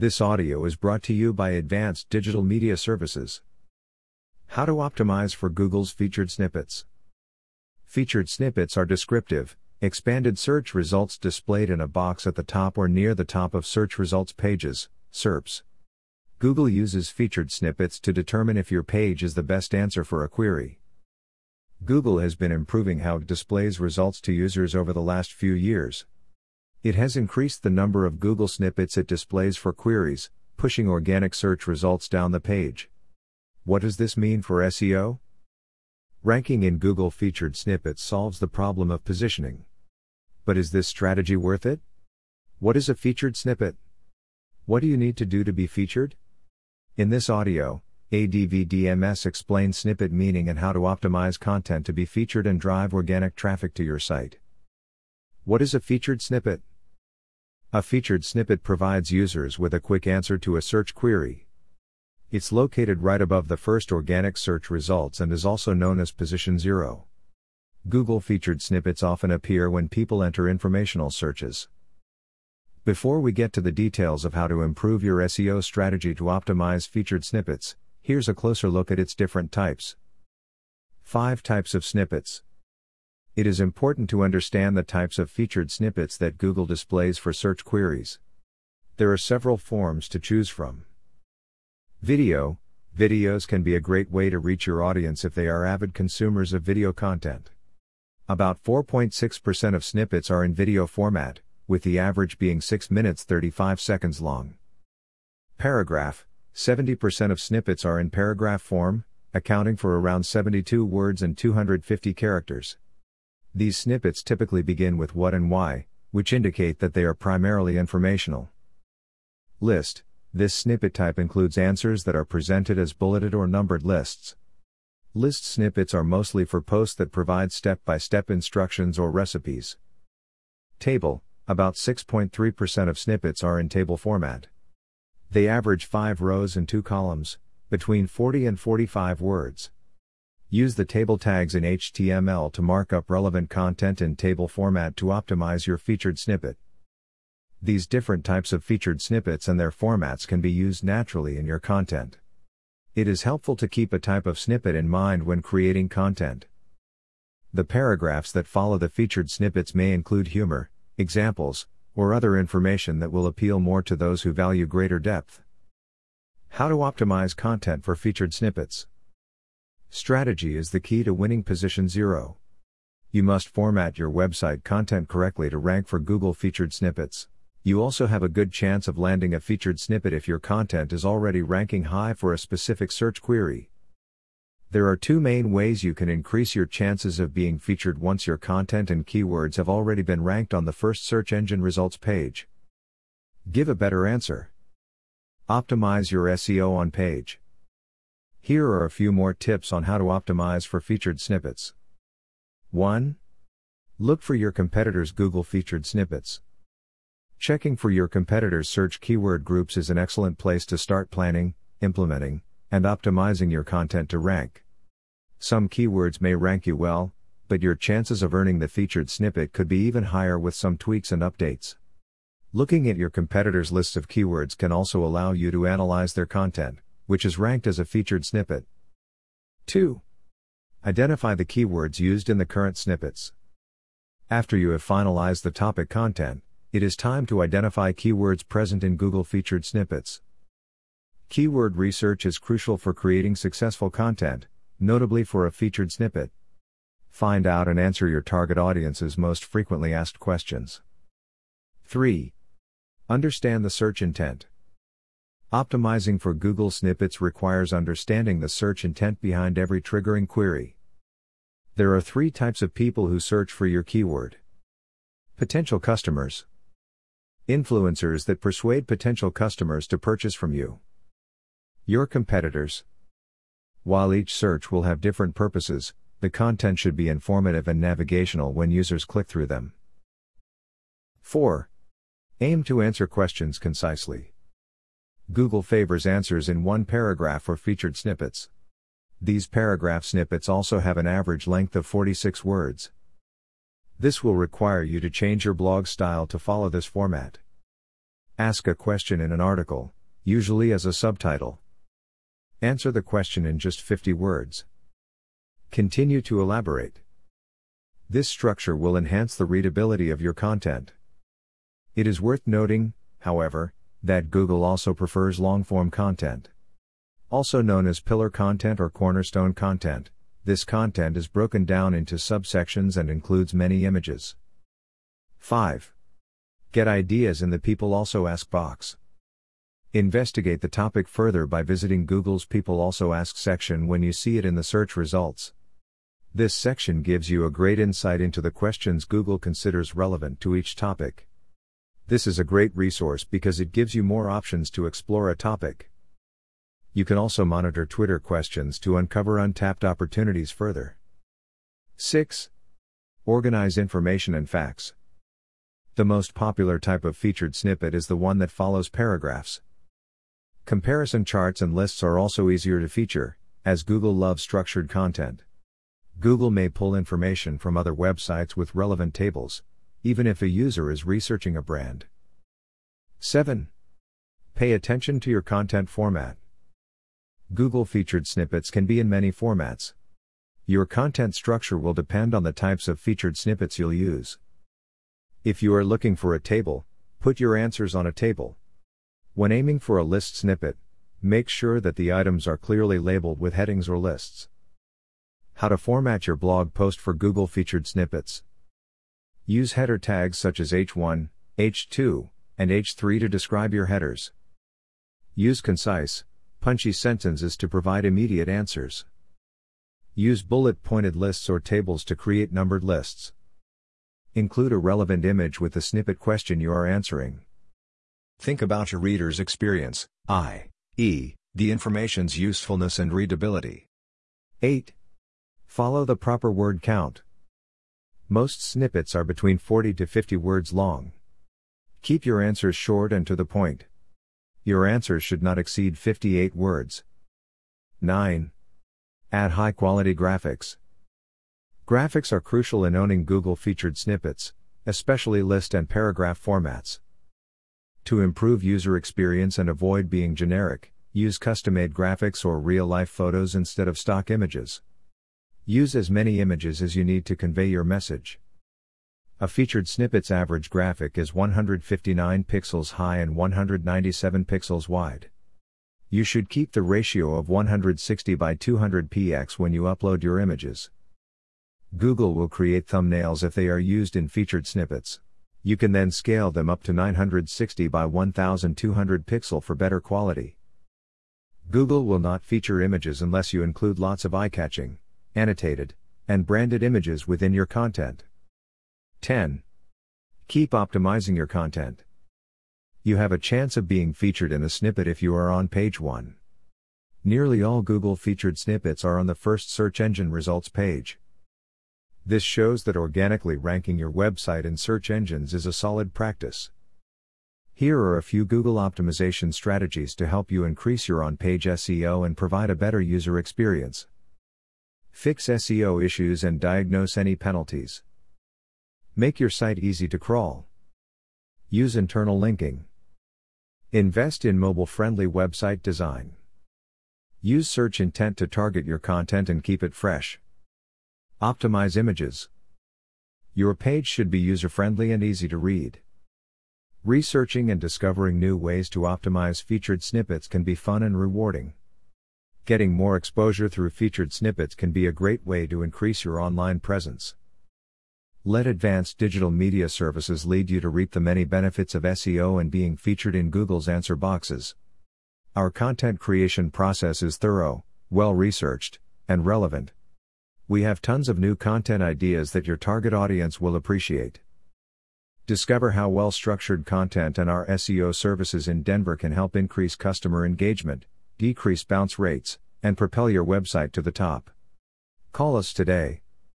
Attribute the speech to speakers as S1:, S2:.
S1: This audio is brought to you by Advanced Digital Media Services. How to optimize for Google's featured snippets. Featured snippets are descriptive, expanded search results displayed in a box at the top or near the top of search results pages, SERPs. Google uses featured snippets to determine if your page is the best answer for a query. Google has been improving how it displays results to users over the last few years. It has increased the number of Google snippets it displays for queries, pushing organic search results down the page. What does this mean for SEO? Ranking in Google featured snippets solves the problem of positioning. But is this strategy worth it? What is a featured snippet? What do you need to do to be featured? In this audio, ADVDMS explains snippet meaning and how to optimize content to be featured and drive organic traffic to your site. What is a featured snippet? A featured snippet provides users with a quick answer to a search query, it's located right above the first organic search results and is also known as position 0. Google featured snippets often appear when people enter informational searches. Before we get to the details of how to improve your SEO strategy to optimize featured snippets, here's a closer look at its different types. 5 types of snippets. It is important to understand the types of featured snippets that Google displays for search queries. There are several forms to choose from. Video Videos can be a great way to reach your audience if they are avid consumers of video content. About 4.6% of snippets are in video format, with the average being 6 minutes 35 seconds long. Paragraph 70% of snippets are in paragraph form, accounting for around 72 words and 250 characters. These snippets typically begin with what and why, which indicate that they are primarily informational. List this snippet type includes answers that are presented as bulleted or numbered lists. List snippets are mostly for posts that provide step by step instructions or recipes. Table About 6.3% of snippets are in table format. They average 5 rows and 2 columns, between 40 and 45 words. Use the table tags in HTML to mark up relevant content in table format to optimize your featured snippet. These different types of featured snippets and their formats can be used naturally in your content. It is helpful to keep a type of snippet in mind when creating content. The paragraphs that follow the featured snippets may include humor, examples, or other information that will appeal more to those who value greater depth. How to optimize content for featured snippets. Strategy is the key to winning position 0. You must format your website content correctly to rank for Google featured snippets. You also have a good chance of landing a featured snippet if your content is already ranking high for a specific search query. There are two main ways you can increase your chances of being featured once your content and keywords have already been ranked on the first search engine results page. Give a better answer. Optimize your SEO on page. Here are a few more tips on how to optimize for featured snippets. 1. Look for your competitors' Google featured snippets. Checking for your competitors' search keyword groups is an excellent place to start planning, implementing, and optimizing your content to rank. Some keywords may rank you well, but your chances of earning the featured snippet could be even higher with some tweaks and updates. Looking at your competitors' lists of keywords can also allow you to analyze their content, which is ranked as a featured snippet. 2. Identify the keywords used in the current snippets. After you have finalized the topic content, it is time to identify keywords present in Google featured snippets. Keyword research is crucial for creating successful content, notably for a featured snippet. Find out and answer your target audience's most frequently asked questions. 3. Understand the search intent. Optimizing for Google snippets requires understanding the search intent behind every triggering query. There are three types of people who search for your keyword potential customers. Influencers that persuade potential customers to purchase from you. Your competitors. While each search will have different purposes, the content should be informative and navigational when users click through them. 4. Aim to answer questions concisely. Google favors answers in one paragraph or featured snippets. These paragraph snippets also have an average length of 46 words. This will require you to change your blog style to follow this format. Ask a question in an article, usually as a subtitle. Answer the question in just 50 words. Continue to elaborate. This structure will enhance the readability of your content. It is worth noting, however, that Google also prefers long form content. Also known as pillar content or cornerstone content, this content is broken down into subsections and includes many images. 5. Get ideas in the People Also Ask box. Investigate the topic further by visiting Google's People Also Ask section when you see it in the search results. This section gives you a great insight into the questions Google considers relevant to each topic. This is a great resource because it gives you more options to explore a topic. You can also monitor Twitter questions to uncover untapped opportunities further. 6. Organize information and facts. The most popular type of featured snippet is the one that follows paragraphs. Comparison charts and lists are also easier to feature, as Google loves structured content. Google may pull information from other websites with relevant tables, even if a user is researching a brand. 7. Pay attention to your content format. Google featured snippets can be in many formats. Your content structure will depend on the types of featured snippets you'll use. If you are looking for a table, put your answers on a table. When aiming for a list snippet, make sure that the items are clearly labeled with headings or lists. How to format your blog post for Google featured snippets. Use header tags such as H1, H2, and H3 to describe your headers. Use concise, punchy sentences to provide immediate answers. Use bullet pointed lists or tables to create numbered lists. Include a relevant image with the snippet question you are answering. Think about your reader's experience, i.e., the information's usefulness and readability. 8. Follow the proper word count. Most snippets are between 40 to 50 words long. Keep your answers short and to the point. Your answers should not exceed 58 words. 9. Add high quality graphics. Graphics are crucial in owning Google featured snippets, especially list and paragraph formats. To improve user experience and avoid being generic, use custom made graphics or real life photos instead of stock images. Use as many images as you need to convey your message. A featured snippet's average graphic is 159 pixels high and 197 pixels wide. You should keep the ratio of 160 by 200 px when you upload your images. Google will create thumbnails if they are used in featured snippets. You can then scale them up to 960 by 1200 pixel for better quality. Google will not feature images unless you include lots of eye-catching, annotated, and branded images within your content. 10. Keep optimizing your content. You have a chance of being featured in a snippet if you are on page 1. Nearly all Google featured snippets are on the first search engine results page. This shows that organically ranking your website in search engines is a solid practice. Here are a few Google optimization strategies to help you increase your on page SEO and provide a better user experience. Fix SEO issues and diagnose any penalties. Make your site easy to crawl. Use internal linking. Invest in mobile friendly website design. Use search intent to target your content and keep it fresh. Optimize images. Your page should be user friendly and easy to read. Researching and discovering new ways to optimize featured snippets can be fun and rewarding. Getting more exposure through featured snippets can be a great way to increase your online presence. Let advanced digital media services lead you to reap the many benefits of SEO and being featured in Google's answer boxes. Our content creation process is thorough, well researched, and relevant. We have tons of new content ideas that your target audience will appreciate. Discover how well structured content and our SEO services in Denver can help increase customer engagement decrease bounce rates, and propel your website to the top. Call us today